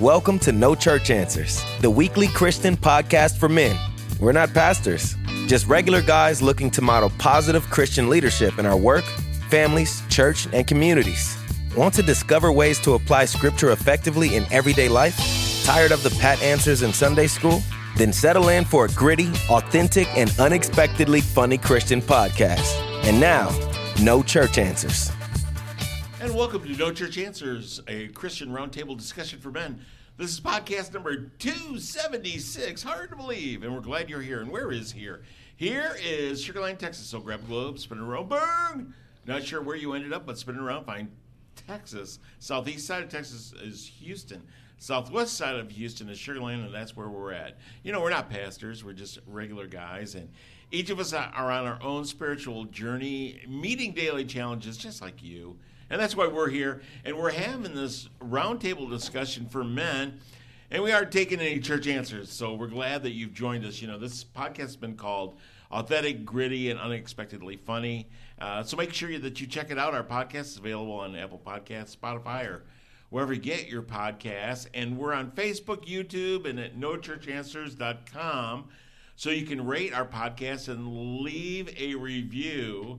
Welcome to No Church Answers, the weekly Christian podcast for men. We're not pastors, just regular guys looking to model positive Christian leadership in our work, families, church, and communities. Want to discover ways to apply scripture effectively in everyday life? Tired of the pat answers in Sunday school? Then settle in for a gritty, authentic, and unexpectedly funny Christian podcast. And now, No Church Answers. And welcome to No Church Answers, a Christian roundtable discussion for men. This is podcast number 276. Hard to believe. And we're glad you're here. And where is here? Here is Sugar Land, Texas. So grab a globe, spin it around, bang! Not sure where you ended up, but spin it around, find Texas. Southeast side of Texas is Houston. Southwest side of Houston is Sugar Land, and that's where we're at. You know, we're not pastors, we're just regular guys. And each of us are on our own spiritual journey, meeting daily challenges just like you. And that's why we're here. And we're having this roundtable discussion for men. And we aren't taking any church answers. So we're glad that you've joined us. You know, this podcast has been called Authentic, Gritty, and Unexpectedly Funny. Uh, so make sure that you check it out. Our podcast is available on Apple Podcasts, Spotify, or wherever you get your podcasts. And we're on Facebook, YouTube, and at nochurchanswers.com. So you can rate our podcast and leave a review.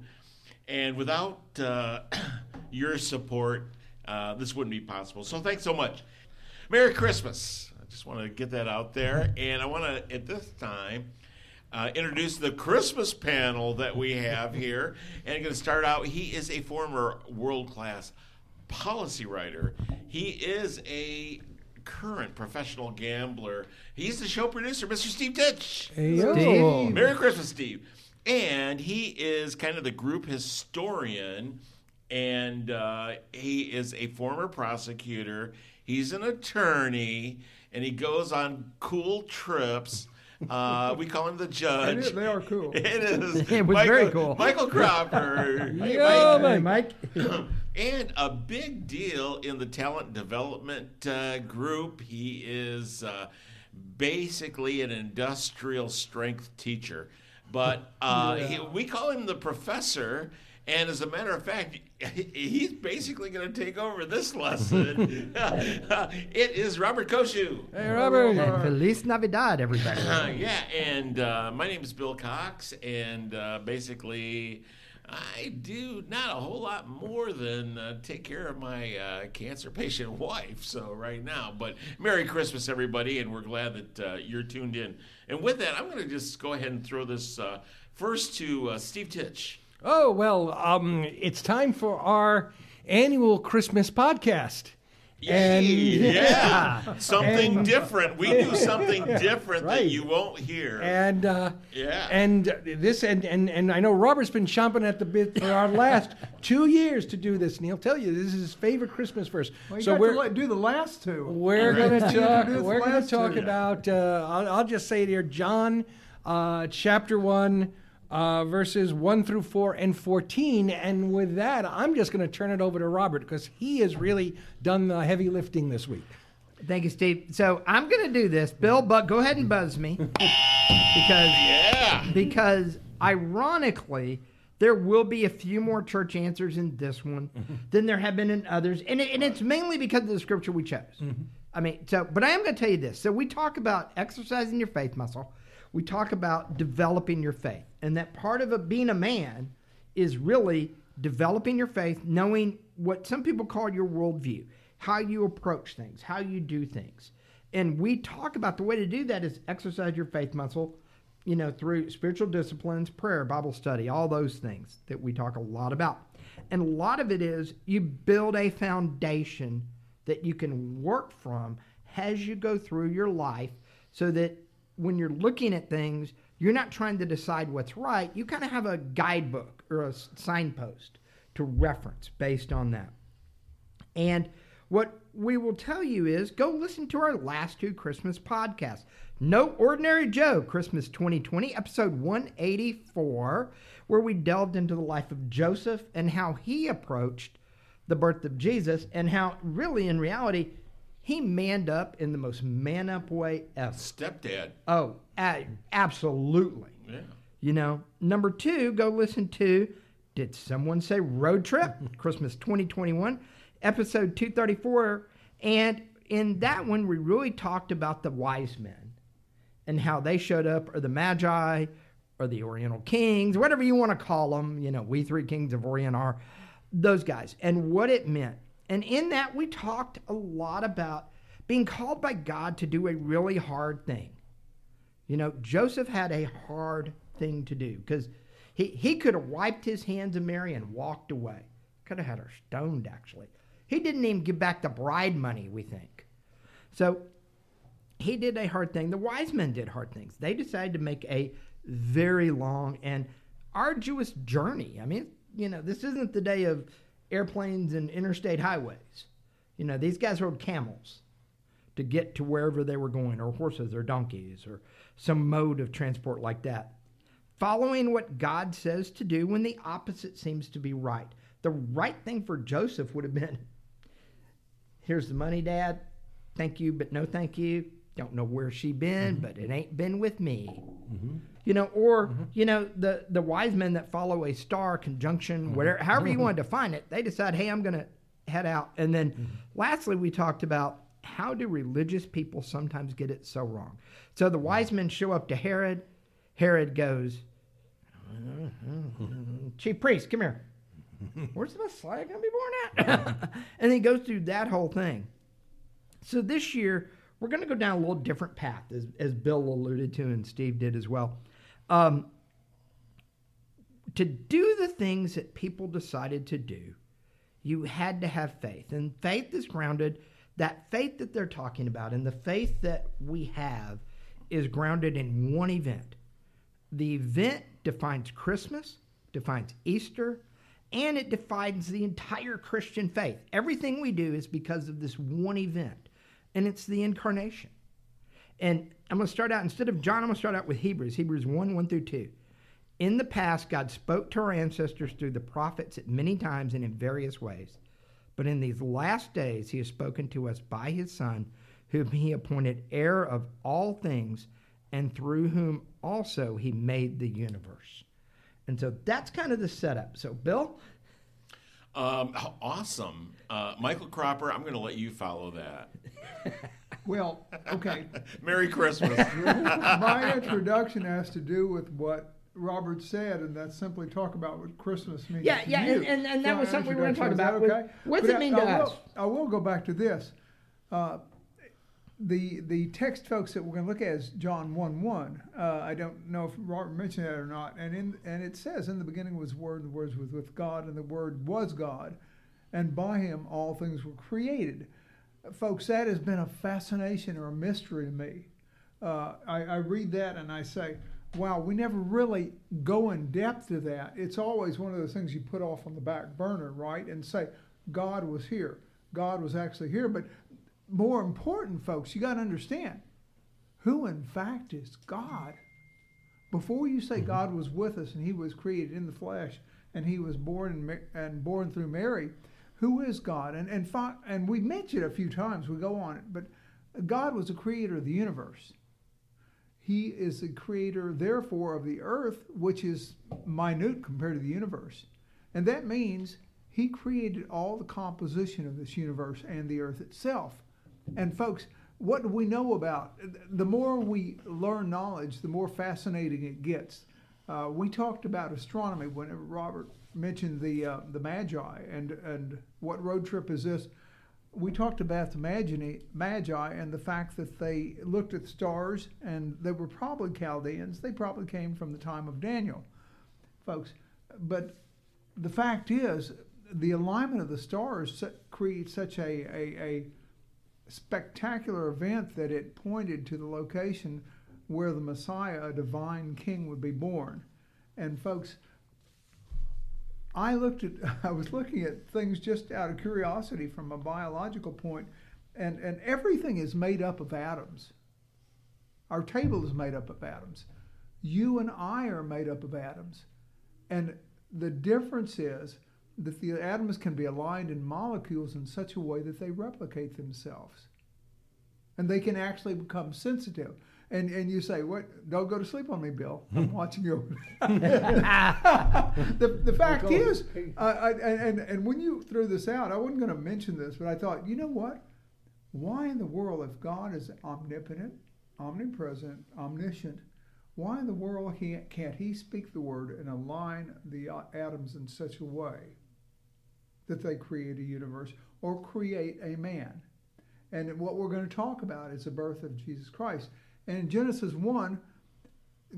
And without uh, your support, uh, this wouldn't be possible. So thanks so much. Merry Christmas. I just want to get that out there. And I want to, at this time, uh, introduce the Christmas panel that we have here. And I'm going to start out. He is a former world class policy writer, he is a current professional gambler. He's the show producer, Mr. Steve Titch. Hey, Steve. Merry Christmas, Steve. And he is kind of the group historian, and uh, he is a former prosecutor. He's an attorney, and he goes on cool trips. Uh, we call him the judge. they are cool. It is. It was Michael, very cool. Michael Cropper. Yeah, Mike. and a big deal in the talent development uh, group. He is uh, basically an industrial strength teacher, but uh, he, we call him the professor. And as a matter of fact, he's basically going to take over this lesson. it is Robert Koshu. Hey, Robert. And Feliz Navidad, everybody. Uh, yeah, and uh, my name is Bill Cox, and uh, basically, I do not a whole lot more than uh, take care of my uh, cancer patient wife. So right now, but Merry Christmas, everybody, and we're glad that uh, you're tuned in. And with that, I'm going to just go ahead and throw this uh, first to uh, Steve Titch. Oh, well, um, it's time for our annual Christmas podcast. And yeah, something And- different. We do something different that you won't hear. And uh, Yeah. and this and, and and I know Robert's been chomping at the bit for our last two years to do this, and he'll tell you this is his favorite Christmas verse. Well, you so got we're to do the last two. we're gonna talk. We're gonna talk two. about. Uh, I'll, I'll just say it here, John, uh, chapter one, uh, verses one through four and fourteen. And with that, I'm just gonna turn it over to Robert because he has really done the heavy lifting this week. Thank you, Steve. So I'm going to do this. Bill, but go ahead and buzz me because yeah. because ironically, there will be a few more church answers in this one than there have been in others, and, it, and it's mainly because of the scripture we chose. I mean, so but I am going to tell you this. So we talk about exercising your faith muscle. We talk about developing your faith, and that part of it, being a man is really developing your faith, knowing what some people call your worldview, how you approach things, how you do things. And we talk about the way to do that is exercise your faith muscle, you know, through spiritual disciplines, prayer, Bible study, all those things that we talk a lot about. And a lot of it is you build a foundation that you can work from as you go through your life so that when you're looking at things, you're not trying to decide what's right. You kind of have a guidebook or a signpost to reference based on that. And what we will tell you is go listen to our last two Christmas podcasts. No Ordinary Joe, Christmas 2020, episode 184, where we delved into the life of Joseph and how he approached the birth of Jesus and how, really, in reality, he manned up in the most man up way ever. Stepdad. Oh, a- absolutely. Yeah. You know, number two, go listen to Did Someone Say Road Trip? Christmas 2021, episode 234. And in that one, we really talked about the wise men and how they showed up, or the magi, or the Oriental kings, whatever you want to call them. You know, we three kings of Orient are those guys, and what it meant. And in that, we talked a lot about being called by God to do a really hard thing. You know, Joseph had a hard thing to do because he, he could have wiped his hands of Mary and walked away. Could have had her stoned, actually. He didn't even give back the bride money, we think. So he did a hard thing. The wise men did hard things. They decided to make a very long and arduous journey. I mean, you know, this isn't the day of airplanes and interstate highways. You know, these guys rode camels to get to wherever they were going, or horses, or donkeys, or some mode of transport like that. Following what God says to do when the opposite seems to be right. The right thing for Joseph would have been here's the money, Dad. Thank you, but no thank you. Don't know where she been, mm-hmm. but it ain't been with me. Mm-hmm. You know, or mm-hmm. you know, the the wise men that follow a star conjunction, mm-hmm. whatever, however you want to define it, they decide, hey, I'm going to head out. And then, mm-hmm. lastly, we talked about how do religious people sometimes get it so wrong. So the wise men show up to Herod. Herod goes, Chief priest, come here. Where's the Messiah going to be born at? and he goes through that whole thing. So this year, we're going to go down a little different path, as, as Bill alluded to and Steve did as well. Um, to do the things that people decided to do, you had to have faith. And faith is grounded, that faith that they're talking about, and the faith that we have is grounded in one event. The event defines Christmas, defines Easter, and it defines the entire Christian faith. Everything we do is because of this one event, and it's the incarnation. And I'm going to start out, instead of John, I'm going to start out with Hebrews, Hebrews 1 1 through 2. In the past, God spoke to our ancestors through the prophets at many times and in various ways. But in these last days, he has spoken to us by his Son, whom he appointed heir of all things, and through whom also he made the universe. And so that's kind of the setup. So, Bill? Um, awesome. Uh, Michael Cropper, I'm going to let you follow that. well, okay. Merry Christmas. My introduction has to do with what Robert said, and that's simply talk about what Christmas means. Yeah, yeah, and, and, and, that was something we were going to talk about. Okay? What does it mean I, to I us? Will, I will go back to this. Uh, the the text, folks, that we're going to look at is John one one. Uh, I don't know if Robert mentioned that or not. And in and it says, "In the beginning was Word, and the Word was with God, and the Word was God, and by Him all things were created." Folks, that has been a fascination or a mystery to me. Uh, I, I read that and I say, "Wow, we never really go in depth to that." It's always one of those things you put off on the back burner, right? And say, "God was here." God was actually here, but more important, folks, you got to understand who, in fact, is God. Before you say mm-hmm. God was with us and He was created in the flesh and He was born and, and born through Mary, who is God? And and and we mentioned a few times. We go on it, but God was the creator of the universe. He is the creator, therefore, of the earth, which is minute compared to the universe. And that means he created all the composition of this universe and the earth itself. And folks, what do we know about? The more we learn knowledge, the more fascinating it gets. Uh, we talked about astronomy whenever Robert mentioned the uh, the Magi and and what road trip is this? We talked about the Magi, Magi and the fact that they looked at stars and they were probably Chaldeans. They probably came from the time of Daniel, folks. But the fact is, the alignment of the stars creates such a, a, a spectacular event that it pointed to the location where the Messiah, a divine king, would be born. And folks, I looked at I was looking at things just out of curiosity from a biological point, and, and everything is made up of atoms. Our table is made up of atoms. You and I are made up of atoms. And the difference is that the atoms can be aligned in molecules in such a way that they replicate themselves. And they can actually become sensitive. And, and you say, "What? Don't go to sleep on me, Bill. I'm watching you." the, the fact is, uh, I, and and when you threw this out, I wasn't going to mention this, but I thought, you know what? why in the world, if God is omnipotent, omnipresent, omniscient, why in the world can't, can't He speak the word and align the uh, atoms in such a way that they create a universe or create a man? And what we're going to talk about is the birth of Jesus Christ. And in Genesis 1,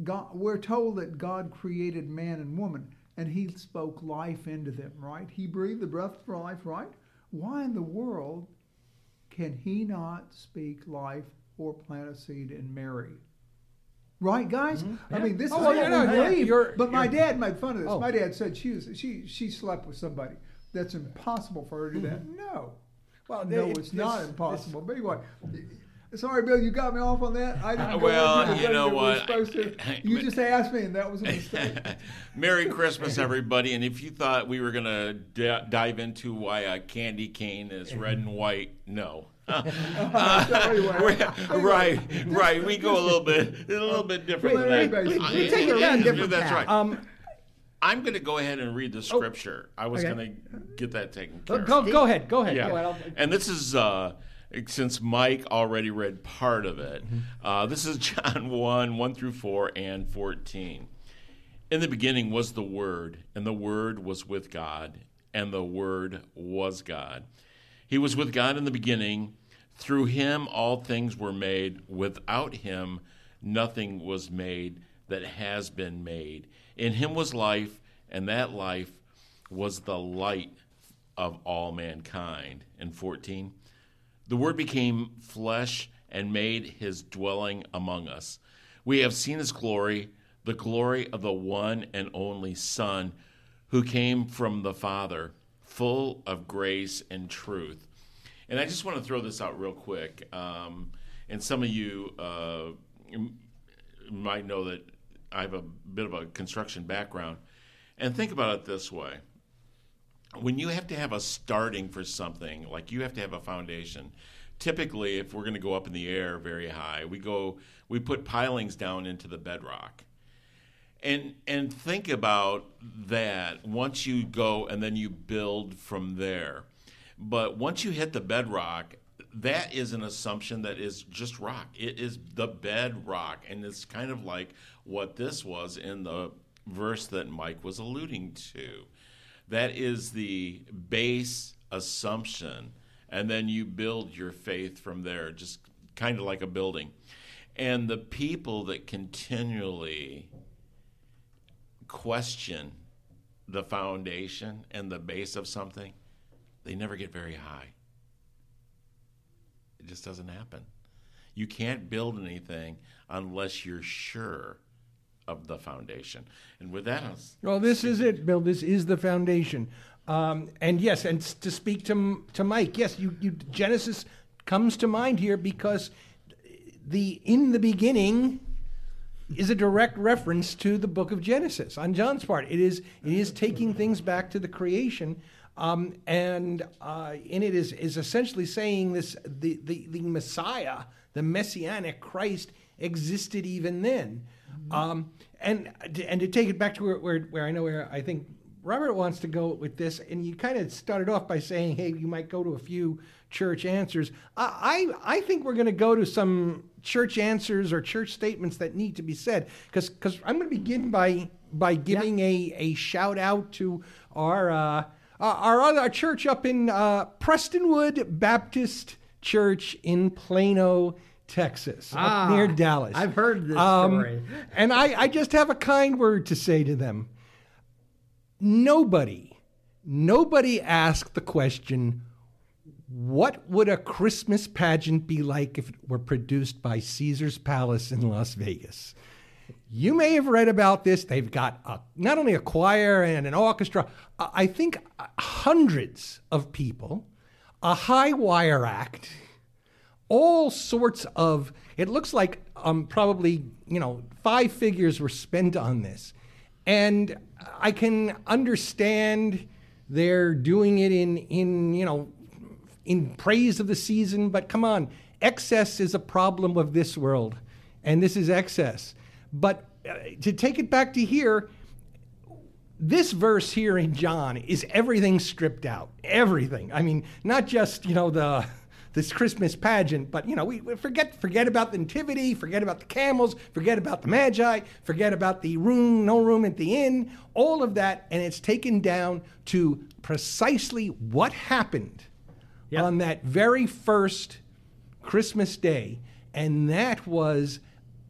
God, we're told that God created man and woman and he spoke life into them, right? He breathed the breath of life, right? Why in the world can he not speak life or plant a seed in Mary? Right, guys? Mm-hmm. I mean, this oh, is well, what we believe. But my dad made fun of this. Oh. My dad said she was she she slept with somebody. That's impossible for her to do that. Mm-hmm. No. Well, no, it's, it's not impossible. It's, but anyway, Sorry, Bill, you got me off on that. I didn't. Uh, well, you know what? You just asked me, and that was a mistake. Merry Christmas, everybody! And if you thought we were going to d- dive into why a candy cane is red and white, no. uh, right, right. We go a little bit, a little bit different than that. We take it down different. That's right. Um, I'm going to go ahead and read the oh, scripture. I was okay. going to get that taken care go, of. Go ahead. Go ahead. Yeah. Go ahead. And this is. Uh, since Mike already read part of it. Mm-hmm. Uh, this is John 1 1 through 4 and 14. In the beginning was the Word, and the Word was with God, and the Word was God. He was with God in the beginning. Through him all things were made. Without him nothing was made that has been made. In him was life, and that life was the light of all mankind. And 14. The Word became flesh and made his dwelling among us. We have seen his glory, the glory of the one and only Son who came from the Father, full of grace and truth. And I just want to throw this out real quick. Um, and some of you uh, might know that I have a bit of a construction background. And think about it this way when you have to have a starting for something, like you have to have a foundation. Typically, if we're going to go up in the air very high, we go we put pilings down into the bedrock. And and think about that once you go and then you build from there. But once you hit the bedrock, that is an assumption that is just rock. It is the bedrock and it's kind of like what this was in the verse that Mike was alluding to that is the base assumption. And then you build your faith from there, just kind of like a building. And the people that continually question the foundation and the base of something, they never get very high. It just doesn't happen. You can't build anything unless you're sure of the foundation. And with that, well, this is it, Bill. This is the foundation. Um, and yes, and to speak to to Mike, yes, you, you Genesis comes to mind here because the in the beginning is a direct reference to the book of Genesis on John's part. It is it is taking things back to the creation. Um, and uh, in it is, is essentially saying this the, the, the Messiah, the Messianic Christ, existed even then. Um, and and to take it back to where, where, where I know where I think Robert wants to go with this, and you kind of started off by saying, "Hey, you might go to a few church answers." I I, I think we're going to go to some church answers or church statements that need to be said, because because I'm going to begin by by giving a a shout out to our uh, our other church up in uh, Prestonwood Baptist Church in Plano, Texas, ah, up near Dallas. I've heard this um, story. and I, I just have a kind word to say to them. Nobody, nobody asked the question, what would a Christmas pageant be like if it were produced by Caesar's Palace in Las Vegas? You may have read about this. They've got a, not only a choir and an orchestra, I think hundreds of people, a high wire act all sorts of it looks like um, probably you know five figures were spent on this and i can understand they're doing it in in you know in praise of the season but come on excess is a problem of this world and this is excess but uh, to take it back to here this verse here in John is everything stripped out. Everything. I mean, not just, you know, the this Christmas pageant, but you know, we, we forget forget about the nativity, forget about the camels, forget about the magi, forget about the room, no room at the inn, all of that, and it's taken down to precisely what happened Yep. on that very first Christmas day, and that was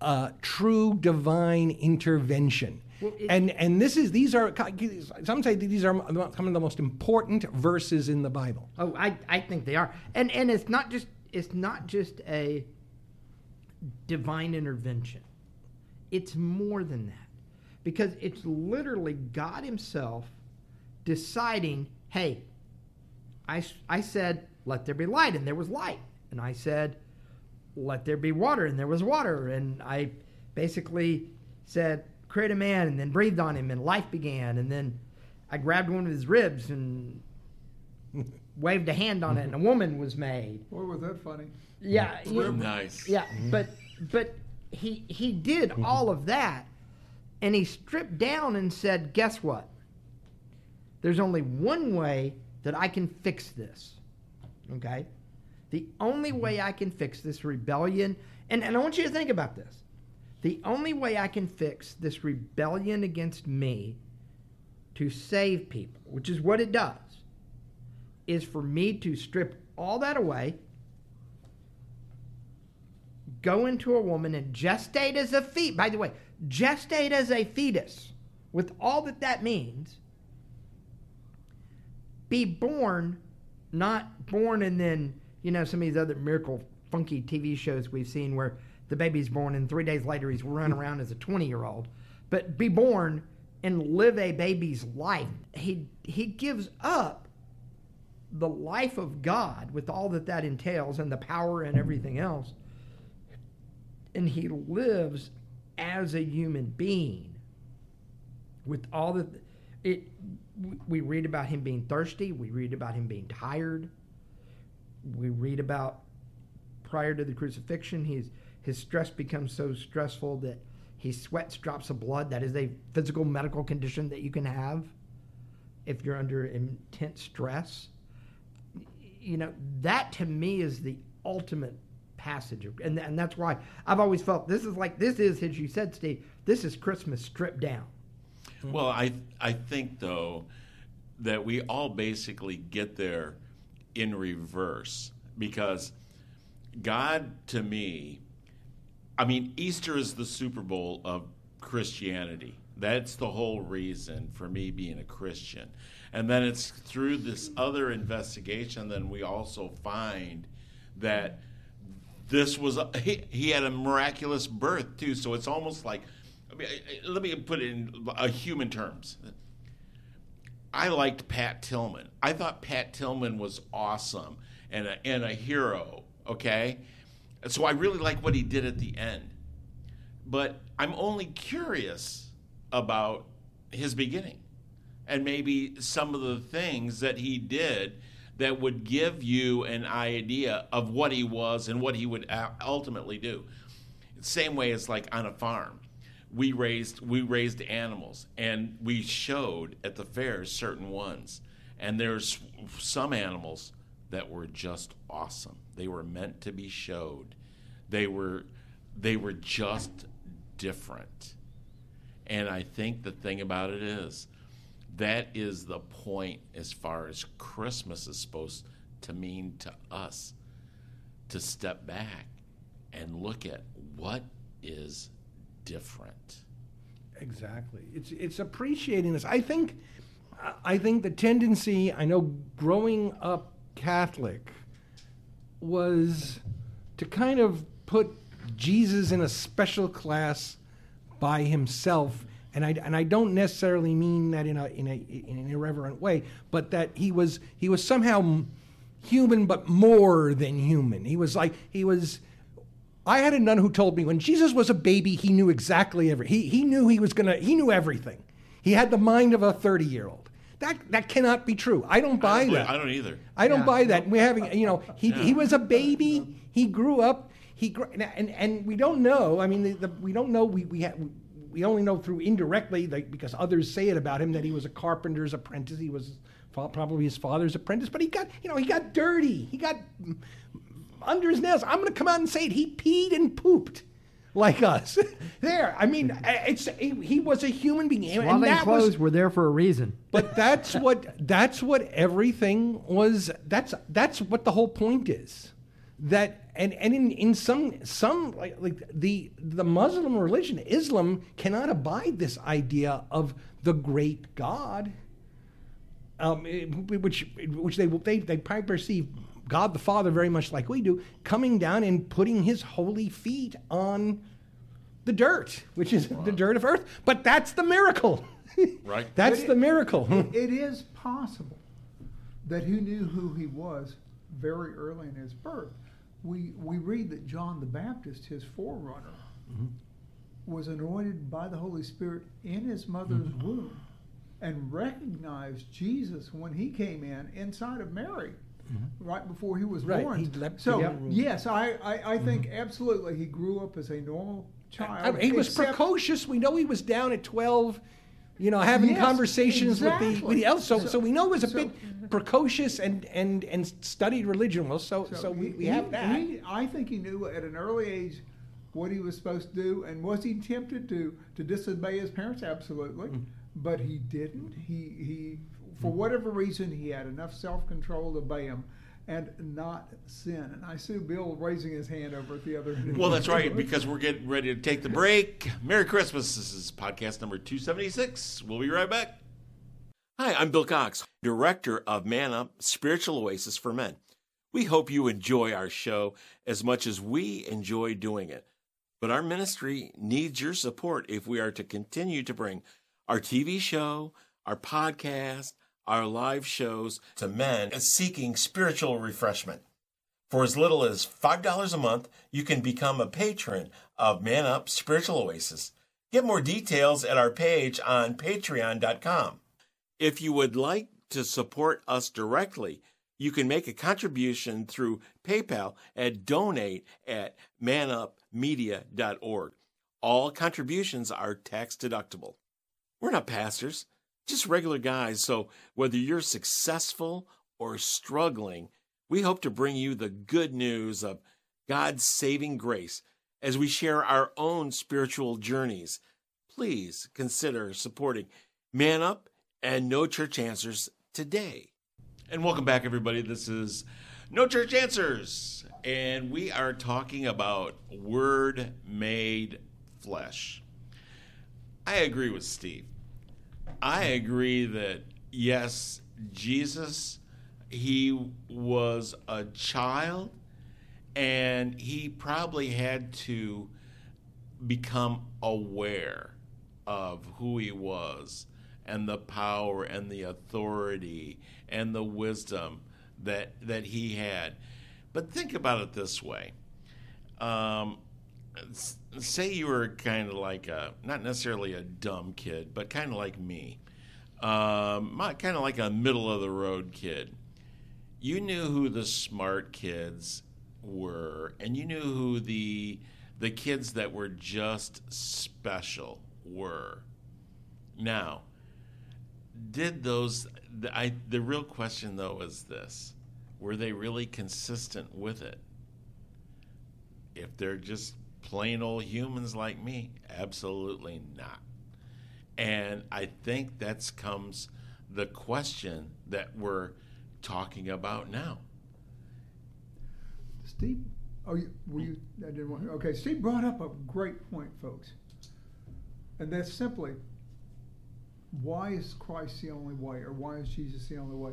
a true divine intervention. it- and and this is these are some say these are some of the most important verses in the Bible. Oh, I, I think they are. And and it's not just it's not just a divine intervention. It's more than that. Because it's literally God himself deciding, "Hey, I I said, let there be light and there was light." And I said, let there be water and there was water and I basically said, create a man and then breathed on him and life began and then I grabbed one of his ribs and waved a hand on it, and a woman was made. Boy, was that funny. Yeah, you- Nice. yeah, but but he he did all of that, and he stripped down and said, "Guess what? There's only one way that I can fix this. Okay, the only way I can fix this rebellion, and and I want you to think about this. The only way I can fix this rebellion against me to save people, which is what it does, is for me to strip all that away, go into a woman and gestate as a fetus. By the way, gestate as a fetus, with all that that means, be born, not born and then, you know, some of these other miracle funky TV shows we've seen where the baby's born and three days later he's running mm-hmm. around as a 20 year old, but be born and live a baby's life. He, he gives up the life of God with all that that entails and the power and everything else. And he lives as a human being with all that it we read about him being thirsty, we read about him being tired. We read about prior to the crucifixion, his his stress becomes so stressful that he sweats drops of blood. That is a physical medical condition that you can have if you're under intense stress you know that to me is the ultimate passage and, and that's why i've always felt this is like this is as you said steve this is christmas stripped down Well, I I think though that we all basically get there in reverse because God to me, I mean, Easter is the Super Bowl of Christianity. That's the whole reason for me being a Christian. And then it's through this other investigation then we also find that this was a, he, he had a miraculous birth too. So it's almost like I mean, let me put it in uh, human terms. I liked Pat Tillman. I thought Pat Tillman was awesome and a, and a hero. Okay, so I really like what he did at the end. But I'm only curious about his beginning and maybe some of the things that he did that would give you an idea of what he was and what he would ultimately do. Same way as like on a farm. We raised we raised animals and we showed at the fairs certain ones. And there's some animals that were just awesome. They were meant to be showed. They were they were just different. And I think the thing about it is, that is the point as far as Christmas is supposed to mean to us to step back and look at what is different. Exactly. It's it's appreciating this. I think I think the tendency, I know growing up Catholic was to kind of put Jesus in a special class by himself. And I, and I don't necessarily mean that in a, in, a, in an irreverent way, but that he was, he was somehow human, but more than human. He was like, he was, I had a nun who told me when Jesus was a baby, he knew exactly every. He, he knew he was gonna. He knew everything. He had the mind of a thirty-year-old. That that cannot be true. I don't buy I don't, that. I don't either. I don't Yeah. buy that. We're having, you know, he, he was a baby. He grew up. He gr- and and we don't know. I mean, the, the, we don't know. We we ha- we only know through indirectly, like, because others say it about him that he was a carpenter's apprentice. He was probably his father's apprentice. But he got, you know, he got dirty. He got under his nails. I'm going to come out and say it. He peed and pooped like us. there. I mean, it's he was a human being. and that clothes was, were there for a reason. but that's what that's what everything was. That's that's what the whole point is. That and and in, in some some like like the the Muslim religion, Islam cannot abide this idea of the great God um, eh, which which they they they probably perceive God the Father very much like we do, coming down and putting His holy feet on the dirt, which is the dirt of earth. But that's the miracle. Right. that's it- the miracle. it is possible that he knew who he was very early in his birth. We we read that John the Baptist, his forerunner, mm-hmm. was anointed by the Holy Spirit in his mother's mm-hmm. womb and recognized Jesus when he came in inside of Mary. Right before he was Right, born. leapt so yes, I, I, I think absolutely he grew up as a normal child. I he was precocious. We know he was down at twelve. You know, having Yes, conversations with the exactly. with the elders. So, so, So- we know he was a so- bit precocious and and and studied religion well. So so, we, we he- have that. he- I think he knew at an early age what he was supposed to do, and was he tempted to to disobey his parents? Absolutely, Mm. but he didn't. He he for mm-hmm. whatever reason he had enough self control to obey him. And not sin. And I see Bill raising his hand over at the other end. Well, that's right, because we're getting ready to take the break. Merry Christmas. This is podcast number 276. We'll be right back. Hi, I'm Bill Cox, director of Man Up Spiritual Oasis for Men. We hope you enjoy our show as much as we enjoy doing it. But our ministry needs your support if we are to continue to bring our TV show, our podcast, our live shows to men seeking spiritual refreshment. For as little as $5 a month, you can become a patron of Man Up Spiritual Oasis. Get more details at our page on patreon.com. If you would like to support us directly, you can make a contribution through PayPal at donate at manupmedia.org. All contributions are tax deductible. We're not pastors, just regular guys, so whether you're successful or struggling, we hope to bring you the good news of God's saving grace as we share our own spiritual journeys. Please consider supporting Man Up and No Church Answers today. And welcome back, everybody. This is No Church Answers, and we are talking about Word Made Flesh. I agree with Steve. I agree that yes, Jesus, he was a child and he probably had to become aware of who he was and the power and the authority and the wisdom that that he had. But think about it this way. Um, say you were kind of like a not necessarily a dumb kid, but kind of like me, um, kind of like a middle of the road kid. You knew who the smart kids were, and you knew who the the kids that were just special were. Now, did those? I, the real question though is this: Were they really consistent with it? If they're just plain old humans like me, absolutely not. And I think that's comes the question that we're talking about now. Steve, oh, you, were you? I didn't want. to, Okay, Steve brought up a great point, folks, and that's simply why is Christ the only way, or why is Jesus the only way?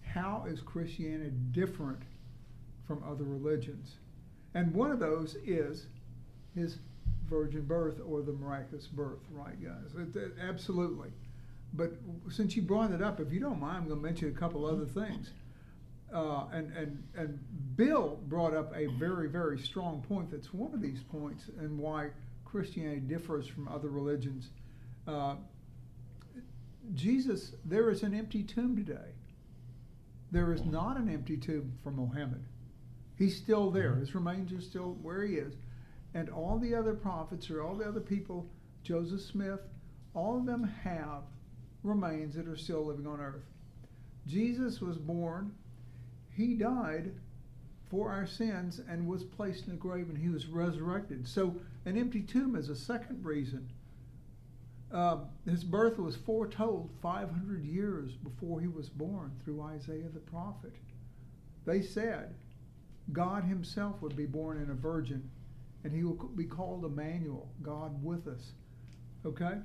How is Christianity different from other religions? And one of those is his virgin birth or the miraculous birth, right, guys? It- it- absolutely. But since you brought it up, if you don't mind, I'm going to mention a couple other things. Uh, and, and, and Bill brought up a very, very strong point that's one of these points and why Christianity differs from other religions. Uh, Jesus, there is an empty tomb today. There is not an empty tomb for Mohammed. He's still there. His remains are still where he is. And all the other prophets or all the other people, Joseph Smith, all of them have remains that are still living on earth. Jesus was born, he died, for our sins and was placed in the grave and he was resurrected. So an empty tomb is a second reason. Uh, his birth was foretold 500 years before he was born through Isaiah the prophet. They said God himself would be born in a virgin and he will be called Emmanuel, God with us. Okay?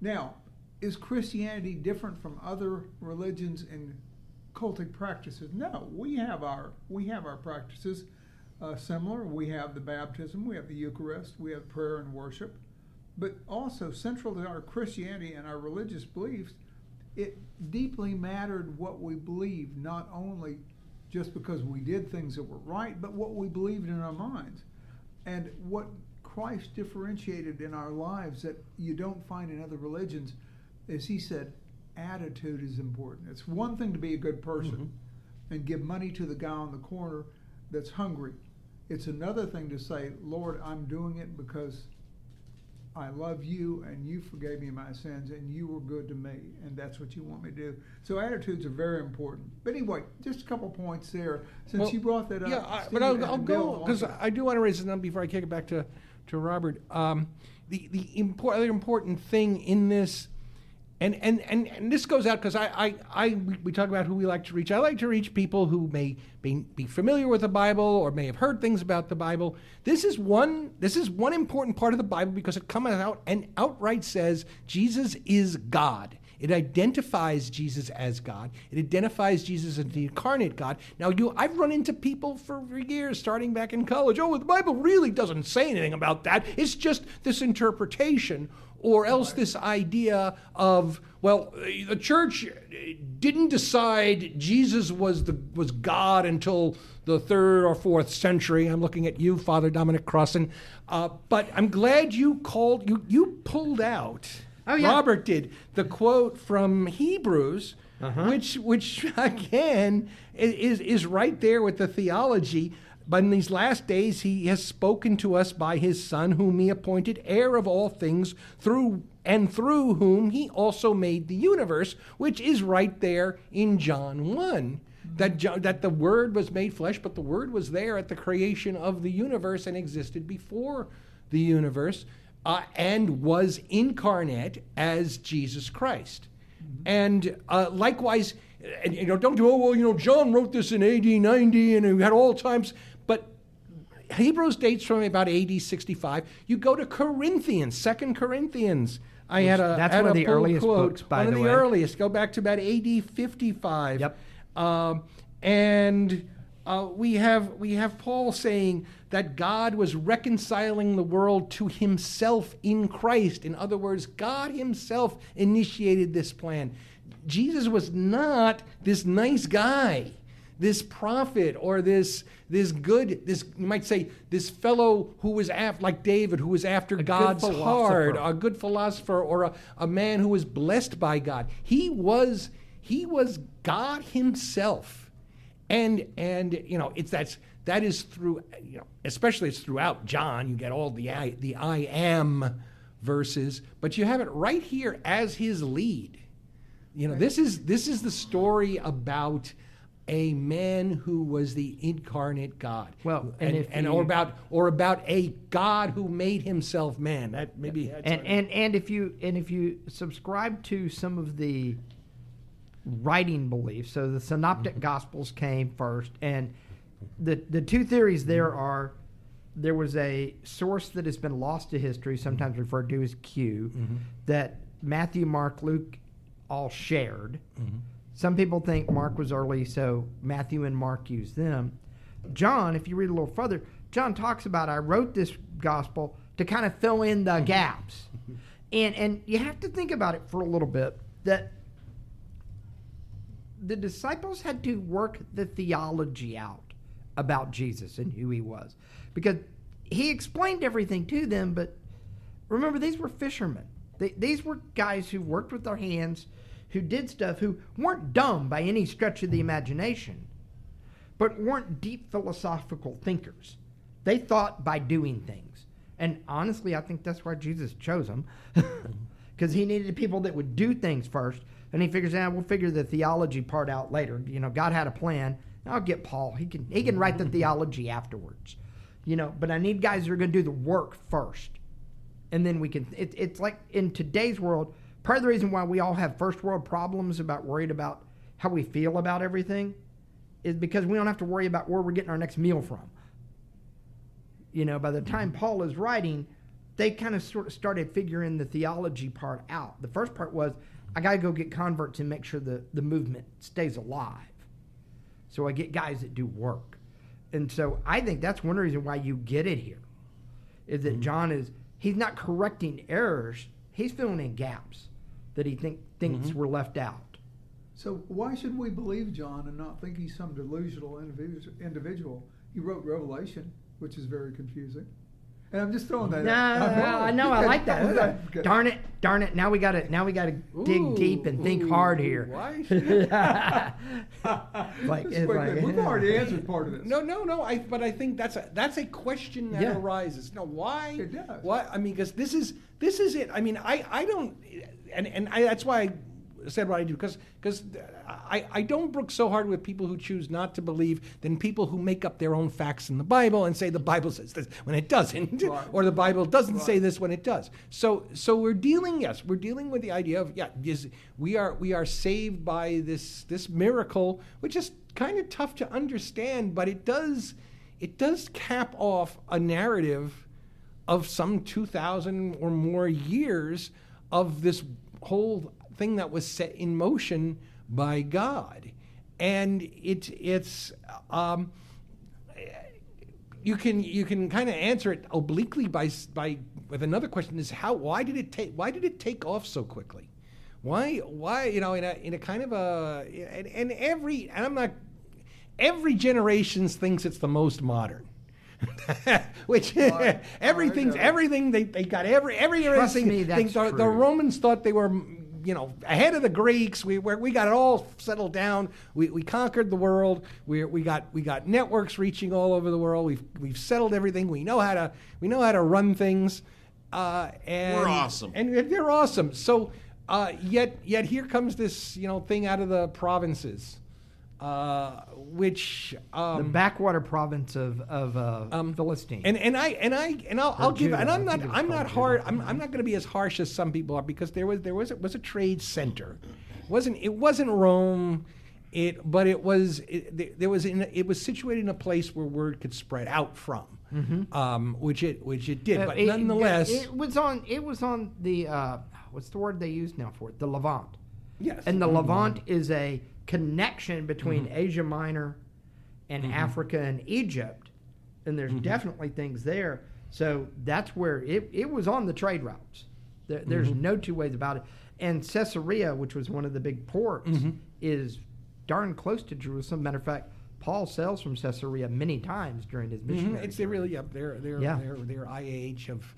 Now, is Christianity different from other religions and cultic practices? No, we have our we have our practices uh, similar. We have the baptism, we have the Eucharist, we have prayer and worship, but also central to our Christianity and our religious beliefs, it deeply mattered what we believed, not only just because we did things that were right, but what we believed in our minds, and what Christ differentiated in our lives that you don't find in other religions is he said, attitude is important. It's one thing to be a good person mm-hmm. and give money to the guy on the corner that's hungry. It's another thing to say, Lord, I'm doing it because I love you and you forgave me my sins and you were good to me and that's what you want me to do. So attitudes are very important. But anyway, just a couple points there since well, you brought that up. Yeah, I, but I'll, I'll go because I do want to raise it before I kick it back to to Robert. Um, the the impor- other important thing in this and and and, and this goes out because I, I I we talk about who we like to reach. I like to reach people who may be, be familiar with the Bible or may have heard things about the Bible. This is one this is one important part of the Bible because it comes out and outright says Jesus is God. It identifies Jesus as God. It identifies Jesus as the incarnate God. Now, you, I've run into people for, for years, starting back in college. Oh, the Bible really doesn't say anything about that. It's just this interpretation or else this idea of well the church didn't decide jesus was the was god until the third or fourth century i'm looking at you father dominic crossan uh, but i'm glad you called you you pulled out oh, yeah. robert did the quote from hebrews uh-huh. which which again is is right there with the theology but in these last days, he has spoken to us by his Son, whom he appointed heir of all things, through and through whom he also made the universe, which is right there in John 1. That, that the Word was made flesh, but the Word was there at the creation of the universe and existed before the universe uh, and was incarnate as Jesus Christ. And uh, likewise, and, you know, don't do, oh, well, you know, John wrote this in AD 90 and he had all times. Hebrews dates from about AD 65. You go to Corinthians, Second Corinthians. I Which, had a that's had one of the earliest quote, books, by one the of the way. earliest. Go back to about AD 55. Yep. Um, and uh, we have we have Paul saying that God was reconciling the world to Himself in Christ. In other words, God Himself initiated this plan. Jesus was not this nice guy this prophet or this this good this you might say this fellow who was after like David who was after a God's heart a good philosopher or a, a man who was blessed by God. He was he was God himself. And and you know it's that's that is through you know especially it's throughout John you get all the I, the I am verses but you have it right here as his lead. You know this is this is the story about a man who was the incarnate God. Well, and, and, and you, or about or about a God who made himself man. That maybe and, and and if you and if you subscribe to some of the writing beliefs, so the synoptic mm-hmm. gospels came first, and the the two theories there mm-hmm. are there was a source that has been lost to history, sometimes mm-hmm. referred to as Q, mm-hmm. that Matthew, Mark, Luke all shared. Mm-hmm some people think Mark was early, so Matthew and Mark used them. John, if you read a little further, John talks about I wrote this gospel to kind of fill in the gaps. And and you have to think about it for a little bit that the disciples had to work the theology out about Jesus and who he was. Because he explained everything to them, but remember, these were fishermen. They, these were guys who worked with their hands who did stuff who weren't dumb by any stretch of the imagination, but weren't deep philosophical thinkers. They thought by doing things. And honestly, I think that's why Jesus chose them, because he needed people that would do things first. And he figures, out, ah, we'll figure the theology part out later. You know, God had a plan. I'll get Paul. He can he can write the theology afterwards, you know. But I need guys that are going to do the work first, and then we can. It, it's like in today's world. Part of the reason why we all have first world problems about worried about how we feel about everything is because we don't have to worry about where we're getting our next meal from. You know, by the mm-hmm. time Paul is writing, they kind of sort of started figuring the theology part out. The first part was, I got to go get converts and make sure the, the movement stays alive. So I get guys that do work. And so I think that's one reason why you get it here is that mm-hmm. John is, he's not correcting errors, he's filling in gaps that he think, thinks mm-hmm. were left out. So why should we believe John and not think he's some delusional individual? He wrote Revelation, which is very confusing. And I'm just throwing that. No, out. I know. I like Okay. that. Darn it! Darn it! Now we got to now we got to dig deep and think Ooh, hard here. Why? like, it's quickly, like- we've already answered part of this. No, no, no. I but I think that's a that's a question that Yeah. arises. No, why? It does. Why? I mean, because this is this is it. I mean, I I don't, and and I, that's why I said what I do because because I I don't brook so hard with people who choose not to believe than people who make up their own facts in the Bible and say the Bible says this when it doesn't, Right. or the Bible doesn't say this when it does. So so we're dealing yes we're dealing with the idea of yeah is we are we are saved by this this miracle which is kind of tough to understand but it does it does cap off a narrative of some 2000 or more years of this whole thing that was set in motion by God and it it's um, you can you can kind of answer it obliquely by by with another question is how why did it take why did it take off so quickly why why you know in a in a kind of a and, and every and I'm not every generation thinks it's the most modern which Right. everything's everything they, they got every every Trust everything me, the, the. Romans thought they were you know ahead of the Greeks. We we we got it all settled down. We, we conquered the world. We we got we got networks reaching all over the world. We've we've settled everything. We know how to we know how to run things. Uh, and We're awesome. and they're awesome. So uh, yet yet here comes this you know thing out of the provinces uh, which um, the backwater province of of uh, Philistine. and and I and I and I'll, I'll give Judah, and I'm not think it was I'm not Judah. hard I'm, I'm not going to be as harsh as some people are because there was there was it was a trade center, it wasn't it wasn't Rome, it but it was it, there- was in it was situated in a place where word could spread out from, um, which it which it did, Uh, but it- nonetheless it, was on it was on the uh, what's the word they use now for it? The Levant. yes And the Levant is a connection between Mm-hmm. Asia Minor and Africa and Egypt. And there's Mm-hmm. definitely things there. So that's where it, it was on the trade routes. There, there's Mm-hmm. no two ways about it. And Caesarea, which was one of the big ports, Mm-hmm. is darn close to Jerusalem. Matter of fact, Paul sails from Caesarea many times during his mission. Mhm, It's they're really up there. They're Yeah. they're they're IH of.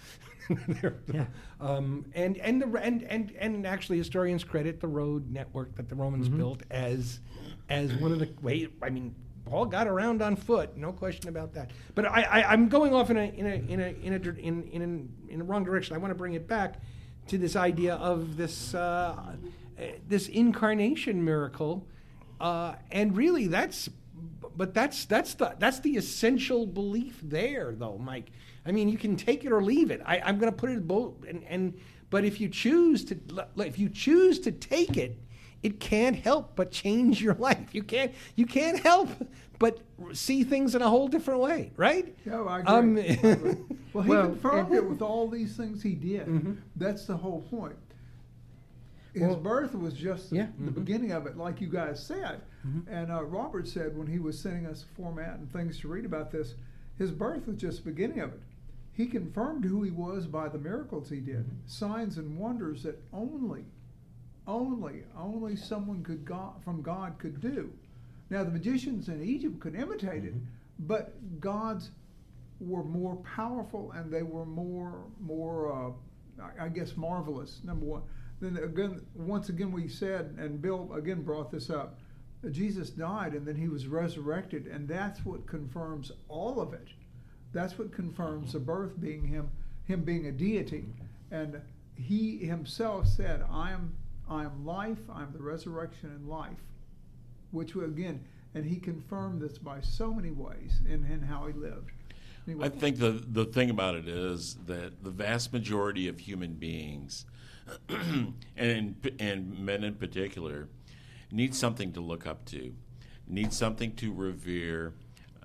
they're, Yeah. Um, and and the and and and actually historians credit the road network that the Romans Mm-hmm. built as as one of the way. I mean, Paul got around on foot, no question about that. But I, I I'm going off in a in a in a in a in in, in, in the wrong direction. I want to bring it back to this idea of this uh, this incarnation miracle, uh, and really that's but that's that's the that's the essential belief there though mike i mean you can take it or leave it I, i'm going to put it both and, and but if you choose to if you choose to take it it can't help but change your life you can't you can't help but see things in a whole different way right Yeah, I agree. Um, well, he Well, confirmed it with all these things he did. Mm-hmm. That's the whole point. His Well, birth was just yeah. the beginning of it, like you guys said. Mm-hmm. And uh, Robert said when he was sending us a format and things to read about this, his birth was just the beginning of it. He confirmed who he was by the miracles he did, Mm-hmm. signs and wonders that only, only, only someone could God, from God could do. Now the magicians in Egypt could imitate it, but God's were more powerful and they were more more uh, I- I guess marvelous. Number one. Then again, once again we said, and Bill again brought this up. Jesus died and then he was resurrected, and that's what confirms all of it. That's what confirms the birth being him, him being a deity, and he himself said, "I am, I am life. I am the resurrection and life." which again and he confirmed this by so many ways in, in how he lived. Anyway, I think the the thing about it is that the vast majority of human beings, and and men in particular, need something to look up to, need something to revere,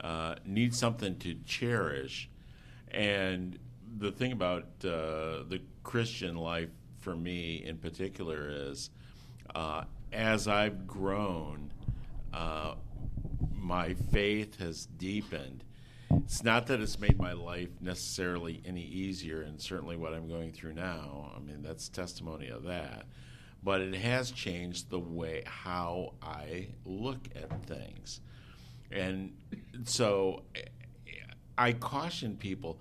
uh, need something to cherish, and the thing about uh, the Christian life for me in particular is, uh, as I've grown, uh, my faith has deepened it's not that it's made my life necessarily any easier, and certainly what I'm going through now. I mean, that's testimony of that. But it has changed the way how I look at things. And so I caution people.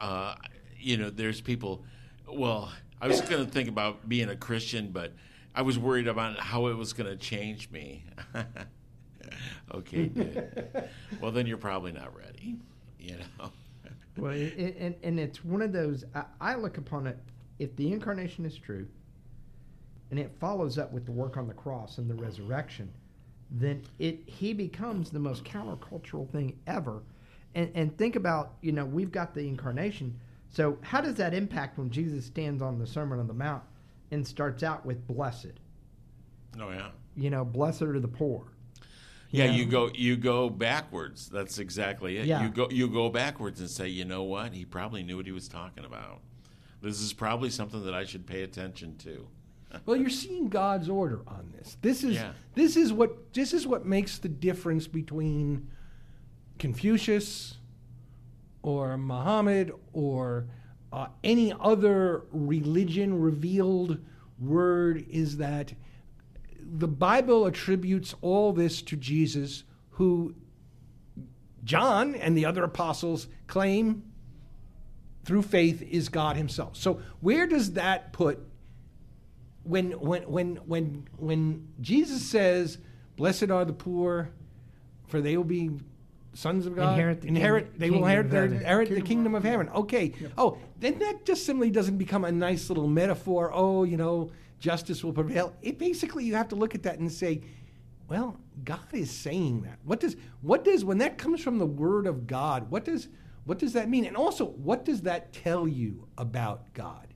Uh, you know, there's people, well, I was going to think about being a Christian, but I was worried about how it was going to change me. okay, good. well, then you're probably not ready. You know. well, it, it, and and it's one of those. I, I look upon it. If the incarnation is true, and it follows up with the work on the cross and the resurrection, then it he becomes the most countercultural thing ever. And and think about you know we've got the incarnation. So how does that impact when Jesus stands on the Sermon on the Mount and starts out with blessed? Oh yeah. You know, blessed are the poor. Yeah, you go you go backwards. That's exactly it. Yeah. You go you go backwards and say, you know what? He probably knew what he was talking about. This is probably something that I should pay attention to. Well, you're seeing God's order on this. This is Yeah. this is what this is what makes the difference between Confucius or Muhammad or uh, any other religion revealed word is that the Bible attributes all this to Jesus, who John and the other apostles claim through faith is God Himself. So where does that put when when when when when Jesus says, "Blessed are the poor, for they will be sons of God." Inherit the inherit king- they will kingdom inherit, their, heaven. inherit the Kingdom kingdom of- of heaven. Okay. Oh, then that just simply doesn't become a nice little metaphor. Oh, you know, justice will prevail. It basically you have to look at that and say, well, God is saying that. What does what does when that comes from the word of God, what does what does that mean? And also, what does that tell you about God?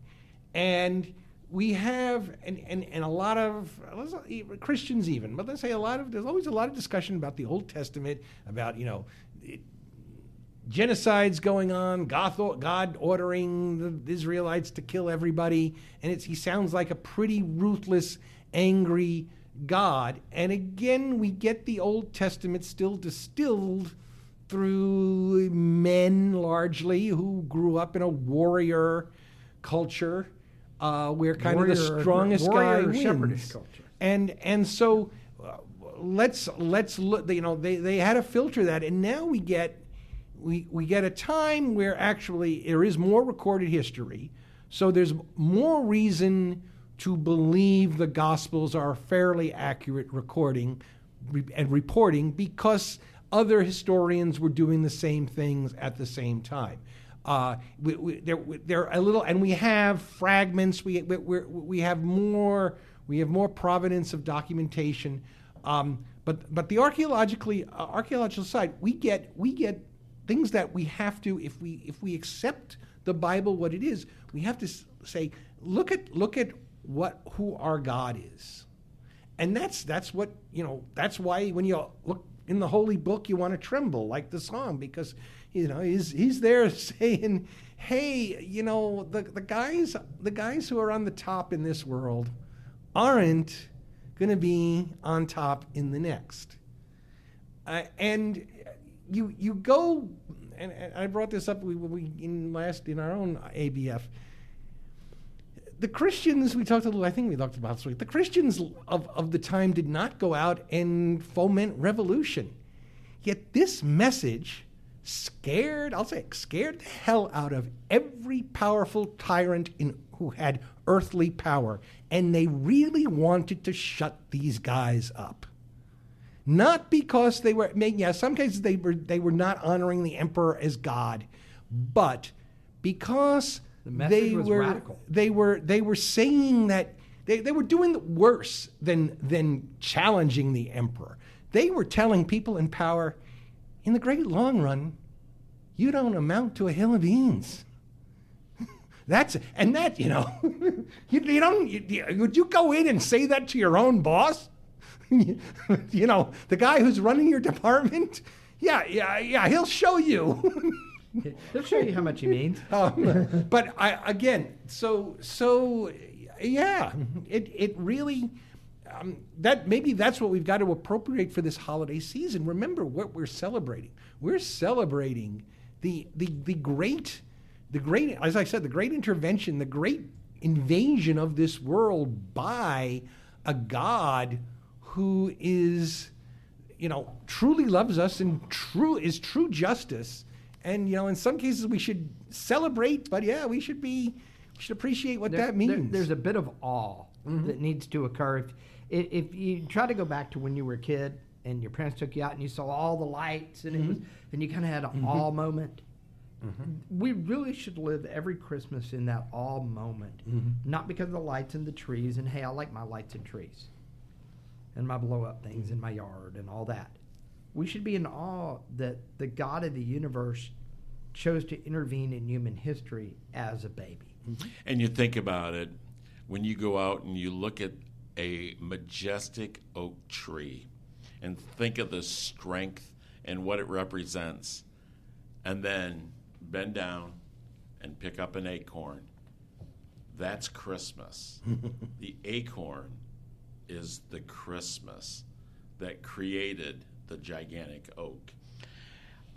And we have and, and, and a lot of Christians even, but let's say a lot of there's always a lot of discussion about the Old Testament, about, you know, genocides going on, God, God ordering the Israelites to kill everybody, and it's, he sounds like a pretty ruthless, angry God. And again, we get the Old Testament still distilled through men largely who grew up in a warrior culture uh, where kind of the strongest warrior guy shepherdess wins. culture. And and so uh, let's let's look. You know, they they had to filter that, and now we get we we get a time where actually there is more recorded history, so there's more reason to believe the Gospels are fairly accurate recording and reporting because other historians were doing the same things at the same time. Uh, we, we, they're, they're a little, and we have fragments. We we we have more. We have more provenance of documentation. Um, but but the archaeologically uh, archaeological side, we get we get things that we have to if we if we accept the Bible what it is, we have to say look at look at what who our God is, and that's that's what you know. That's why when you look in the holy book, you want to tremble like the song because you know he's he's there saying, "Hey, you know the the guys the guys who are on the top in this world aren't going to be on top in the next." Uh, and you you go, and, and I brought this up we, we in last in our own ABF the Christians, we talked a little, I think we talked about this week, the Christians of, of the time did not go out and foment revolution. Yet this message scared, I'll say, scared the hell out of every powerful tyrant in, who had earthly power. And they really wanted to shut these guys up. Not because they were, making, yeah, some cases they were, they were not honoring the emperor as God, but because The they were radical. they were they were saying that they, they were doing worse than than challenging the emperor. they were telling people in power, in the great long run, you don't amount to a hill of beans. That's and that you know, you, you don't. You, would you go in and say that to your own boss? you know, the guy who's running your department. Yeah, yeah, yeah. He'll show you. He'll show you how much he means. Um, but I, again, so so yeah, it it really um, that maybe that's what we've got to appropriate for this holiday season. Remember what we're celebrating. We're celebrating the the the great the great as I said the great intervention, the great invasion of this world by a God who is you know truly loves us and true is true justice. And you know in some cases we should celebrate but yeah we should be we should appreciate what There- that means. there- there's a bit of awe mm-hmm. that needs to occur. If, if if you try to go back to when you were a kid and your parents took you out and you saw all the lights and it was, mm-hmm. and you kind of had an mm-hmm. awe moment. We really should live every Christmas in that awe moment, not because of the lights and the trees. And hey, I like my lights and trees, and my blow up things in my yard and all that. We should be in awe that the God of the universe chose to intervene in human history as a baby. And you think about it when you go out and you look at a majestic oak tree and think of the strength and what it represents, and then bend down and pick up an acorn. That's Christmas. the acorn is the Christmas that created the gigantic oak.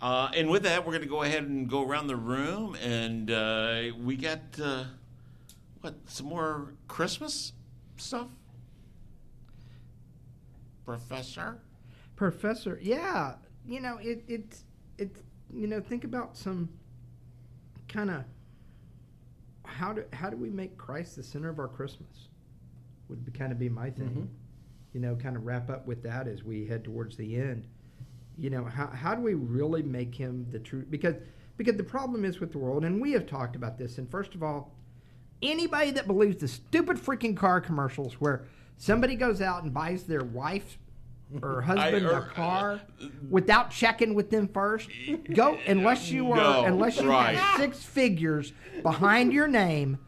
Uh, and with that, we're going to go ahead and go around the room, and uh, we got uh, what some more Christmas stuff, Professor. Professor, yeah, you know it, it's it's you know think about some kind of how do how do we make Christ the center of our Christmas? Would be, kind of be my thing. Mm-hmm. You know, kind of wrap up with that as we head towards the end. You know, how how do we really make him the true? Because because the problem is with the world, and we have talked about this. And first of all, anybody that believes the stupid freaking car commercials where somebody goes out and buys their wife or husband or- a er, car uh, uh, without checking with them first, go unless you are No, unless you right. have six figures behind your name.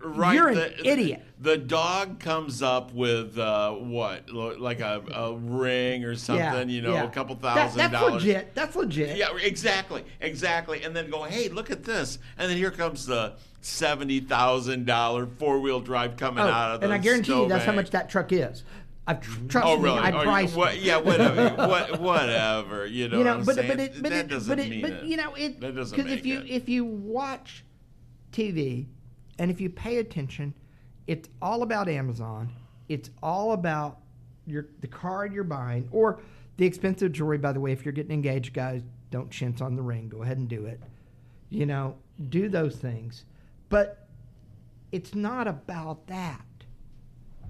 Right, You're an the- idiot. The dog comes up with uh, what, like a, a ring or something, yeah, you know, yeah. a couple That- thousand that's dollars. legit. That's legit. Yeah, exactly, exactly. And then go, hey, look at this. And then here comes the seventy thousand dollar four wheel drive coming Oh, out of the and I guarantee you that's how much that truck is. I've tr- trust Oh me. I priced what, yeah, whatever, what, whatever. You know, you know, what I'm but saying? but it but that it doesn't but it mean but it. you know it That doesn't because if you it. if you watch TV and if you pay attention, it's all about Amazon. It's all about your the card you're buying or the expensive jewelry. By the way, if you're getting engaged, guys, don't chintz on the ring. Go ahead and do it. You know, do those things, but it's not about that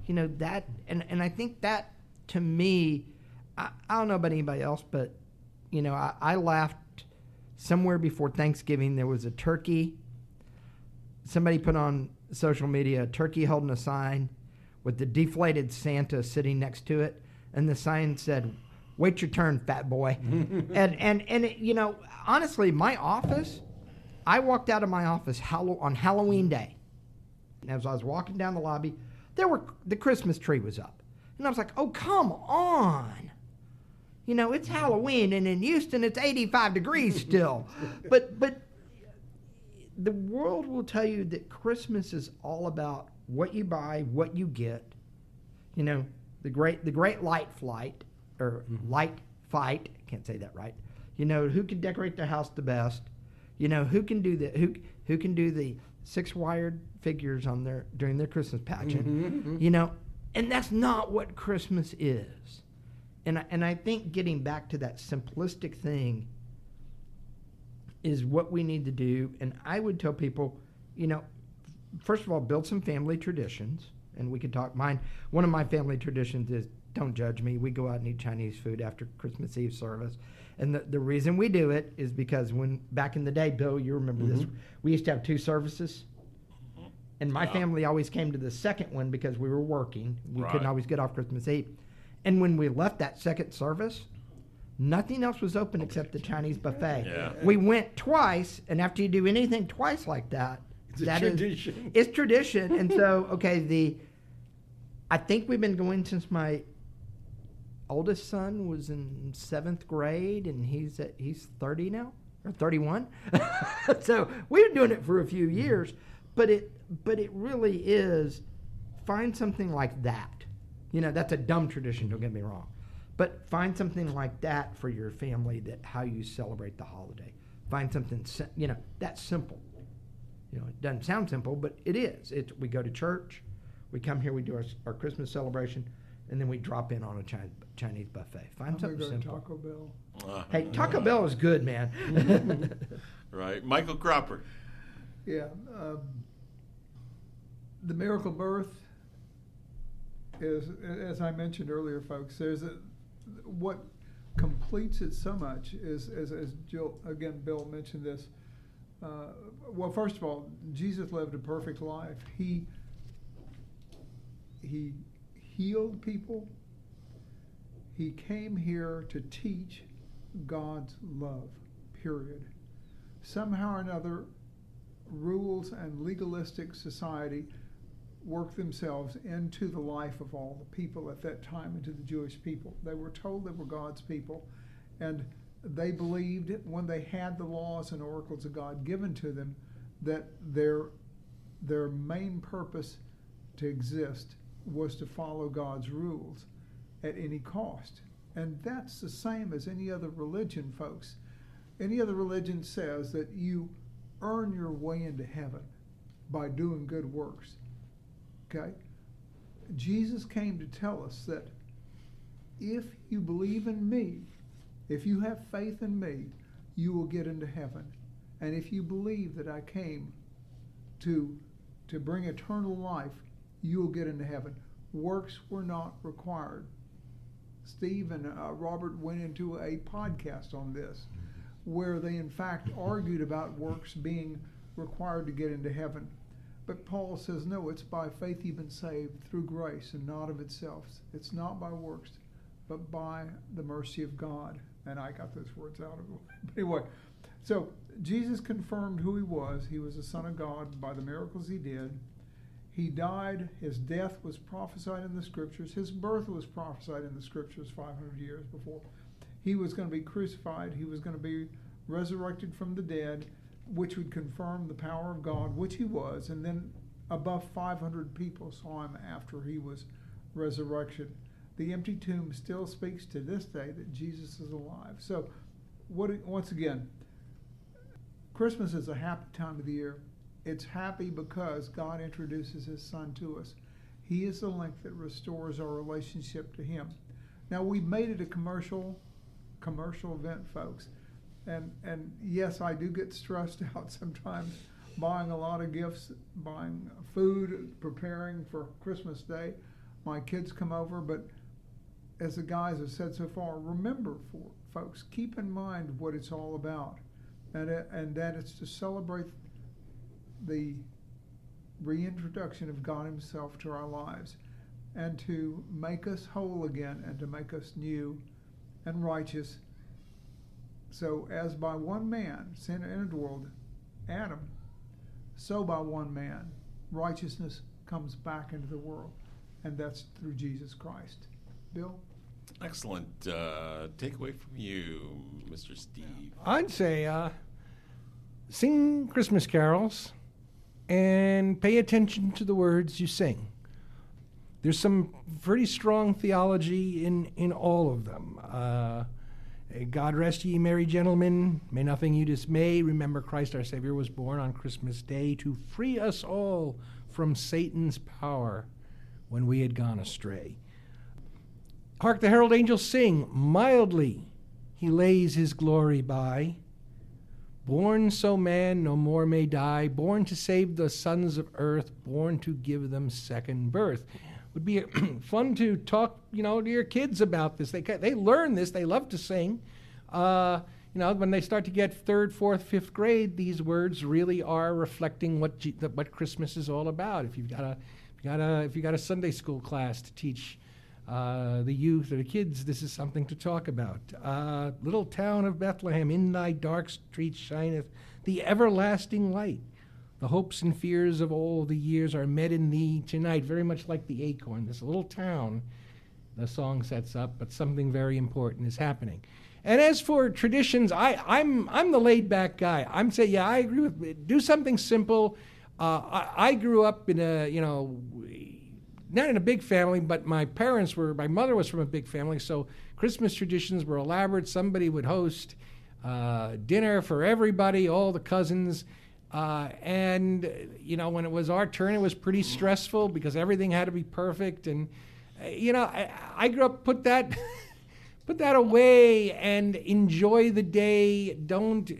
you know that and, and i think that to me I, I don't know about anybody else but you know I, I laughed somewhere before thanksgiving there was a turkey somebody put on social media a turkey holding a sign with the deflated santa sitting next to it and the sign said wait your turn fat boy and and and it, you know honestly my office i walked out of my office on halloween day and as I was walking down the lobby, there were the Christmas tree was up, and I was like, "Oh, come on!" You know, it's Halloween, and in Houston, it's 85 degrees still. but but the world will tell you that Christmas is all about what you buy, what you get. You know, the great the great light flight or mm-hmm. light fight. Can't say that right. You know, who can decorate their house the best? You know, who can do the who who can do the six wired figures on their during their Christmas pageant? Mm-hmm, mm-hmm. You know, and that's not what Christmas is. And I, and I think getting back to that simplistic thing is what we need to do. And I would tell people, you know, first of all, build some family traditions. And we could talk. Mine, one of my family traditions is don't judge me. We go out and eat Chinese food after Christmas Eve service. And the, the reason we do it is because when back in the day, Bill, you remember this, mm-hmm. we used to have two services. And my family always came to the second one because we were working. We Right. couldn't always get off Christmas Eve. And when we left that second service, nothing else was open except the Chinese buffet. Yeah. We went twice, and after you do anything twice like that, It's a that is- tradition. it's tradition. And so, okay, the I think we've been going since my oldest son was in seventh grade, and he's at, he's thirty now or thirty one. so we've been doing it for a few mm-hmm. years, but it but it really is find something like that. You know, that's a dumb tradition. Don't get me wrong, but find something like that for your family. That how you celebrate the holiday. Find something you know that's simple. You know, it doesn't sound simple, but it is. It's we go to church, we come here, we do our, our Christmas celebration, and then we drop in on a Chinese, Chinese buffet. Find I'm something simple. Taco Bell. Uh, Hey, Taco Bell is good, man. right. Michael Cropper. Yeah. Um, the miracle birth is, as I mentioned earlier, folks. There's a what completes it so much is, as, as Jill again, Bill mentioned this. Uh, well, first of all, Jesus lived a perfect life. He he healed people. He came here to teach God's love. Period. Somehow or another, rules and legalistic society worked themselves into the life of all the people at that time, into the Jewish people. They were told they were God's people, and they believed when they had the laws and oracles of God given to them that their their main purpose to exist was to follow God's rules at any cost. And that's the same as any other religion, folks. Any other religion says that you earn your way into heaven by doing good works. Okay? Jesus came to tell us that if you believe in me, if you have faith in me, you will get into heaven. And if you believe that I came to to bring eternal life, you will get into heaven. Works were not required. Steve and uh, Robert went into a podcast on this, where they in fact argued about works being required to get into heaven. But Paul says, no, it's by faith you've been saved through grace and not of itself. It's not by works, but by the mercy of God. And I got those words out of it. But anyway, so Jesus confirmed who he was. He was the Son of God by the miracles he did. He died. His death was prophesied in the scriptures. His birth was prophesied in the scriptures 500 years before. He was going to be crucified. He was going to be resurrected from the dead, which would confirm the power of God, which he was. And then above 500 people saw him after he was resurrection. The empty tomb still speaks to this day that Jesus is alive. So, what once again, Christmas is a happy time of the year. It's happy because God introduces His Son to us. He is the link that restores our relationship to Him. Now we've made it a commercial, commercial event, folks, and and yes, I do get stressed out sometimes buying a lot of gifts, buying food, preparing for Christmas Day. My kids come over, but as the guys have said so far, remember, for folks, keep in mind what it's all about, and it, and that it's to celebrate the reintroduction of God Himself to our lives, and to make us whole again, and to make us new and righteous. So, as by one man sin entered the world, Adam, so by one man righteousness comes back into the world, and that's through Jesus Christ. Bill. Excellent. Uh, takeaway from you, Mr. Steve. I'd say uh, sing Christmas carols and pay attention to the words you sing. There's some pretty strong theology in, in all of them. Uh, God rest ye, merry gentlemen. May nothing you dismay. Remember, Christ our Savior was born on Christmas Day to free us all from Satan's power when we had gone astray. Hark the herald angels sing, mildly he lays his glory by. Born so man no more may die, born to save the sons of earth, born to give them second birth. Would be fun to talk, you know, to your kids about this. They they learn this. They love to sing. Uh, you know, when they start to get third, fourth, fifth grade, these words really are reflecting what G- the, what Christmas is all about. If you've got a if you got a if you got a Sunday school class to teach uh, the youth or the kids, this is something to talk about. Uh, little town of Bethlehem, in thy dark streets shineth the everlasting light. The hopes and fears of all the years are met in thee tonight, very much like the acorn. This little town, the song sets up, but something very important is happening. And as for traditions, I, I'm I'm the laid back guy. I'm saying, yeah, I agree with do something simple. Uh, I, I grew up in a you know not in a big family, but my parents were my mother was from a big family, so Christmas traditions were elaborate. Somebody would host uh, dinner for everybody, all the cousins. Uh, and you know, when it was our turn, it was pretty stressful because everything had to be perfect. And uh, you know, I, I grew up put that put that away and enjoy the day. Don't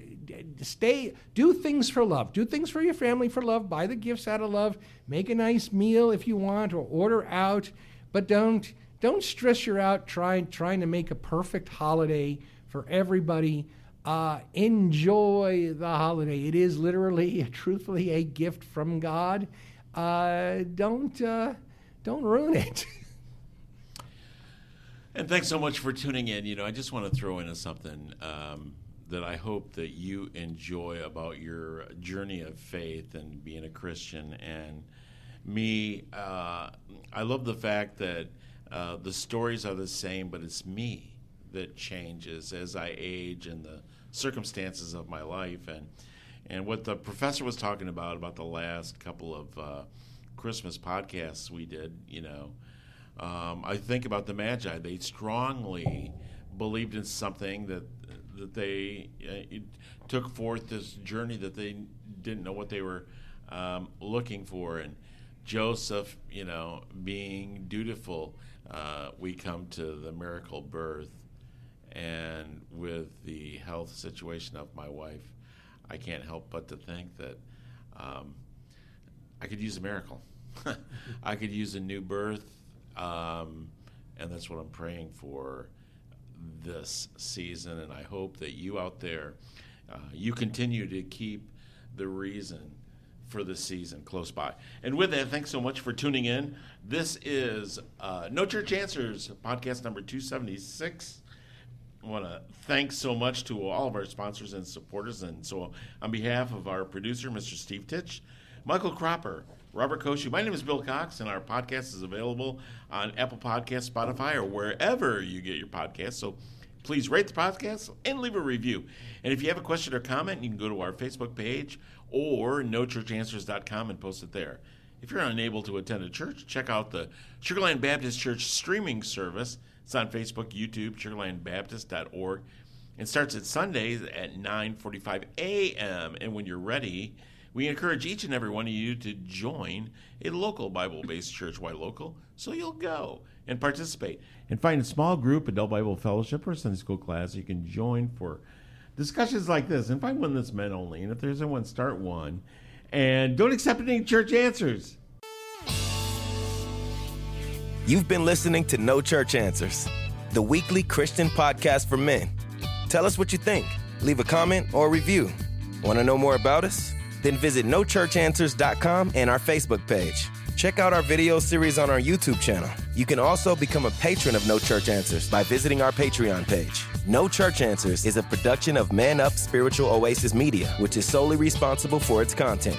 stay. Do things for love. Do things for your family for love. Buy the gifts out of love. Make a nice meal if you want, or order out. But don't don't stress you out trying trying to make a perfect holiday for everybody. Uh, enjoy the holiday. It is literally, truthfully, a gift from God. Uh, don't uh, don't ruin it. And thanks so much for tuning in. You know, I just want to throw in something um, that I hope that you enjoy about your journey of faith and being a Christian. And me, uh, I love the fact that uh, the stories are the same, but it's me that changes as I age and the circumstances of my life. And and what the professor was talking about about the last couple of uh, Christmas podcasts we did, you know, um, I think about the Magi. They strongly believed in something that that they uh, took forth this journey that they didn't know what they were um, looking for, and Joseph, you know, being dutiful, uh, we come to the miracle birth, and with the health situation of my wife, I can't help but to think that um, I could use a miracle. I could use a new birth, um, and that's what I'm praying for this season. And I hope that you out there, uh, you continue to keep the reason for the season close by. And with that, thanks so much for tuning in. This is uh, No Church Answers, podcast number 276. Want to thank so much to all of our sponsors and supporters. And so, on behalf of our producer, Mr. Steve Titch, Michael Cropper, Robert Koshu, my name is Bill Cox, and our podcast is available on Apple Podcasts, Spotify, or wherever you get your podcasts. So, please rate the podcast and leave a review. And if you have a question or comment, you can go to our Facebook page or nochurchanswers.com and post it there. If you're unable to attend a church, check out the Sugarland Baptist Church streaming service. It's on Facebook, YouTube, sugarlandbaptist.org. It starts at Sundays at 9:45 a.m. And when you're ready, we encourage each and every one of you to join a local Bible-based church. Why local? So you'll go and participate and find a small group, adult Bible fellowship, or Sunday school class you can join for discussions like this. And find one that's men only. And if there's one, start one. And don't accept any church answers. You've been listening to No Church Answers, the weekly Christian podcast for men. Tell us what you think. Leave a comment or a review. Want to know more about us? Then visit nochurchanswers.com and our Facebook page. Check out our video series on our YouTube channel. You can also become a patron of No Church Answers by visiting our Patreon page. No Church Answers is a production of Man Up Spiritual Oasis Media, which is solely responsible for its content.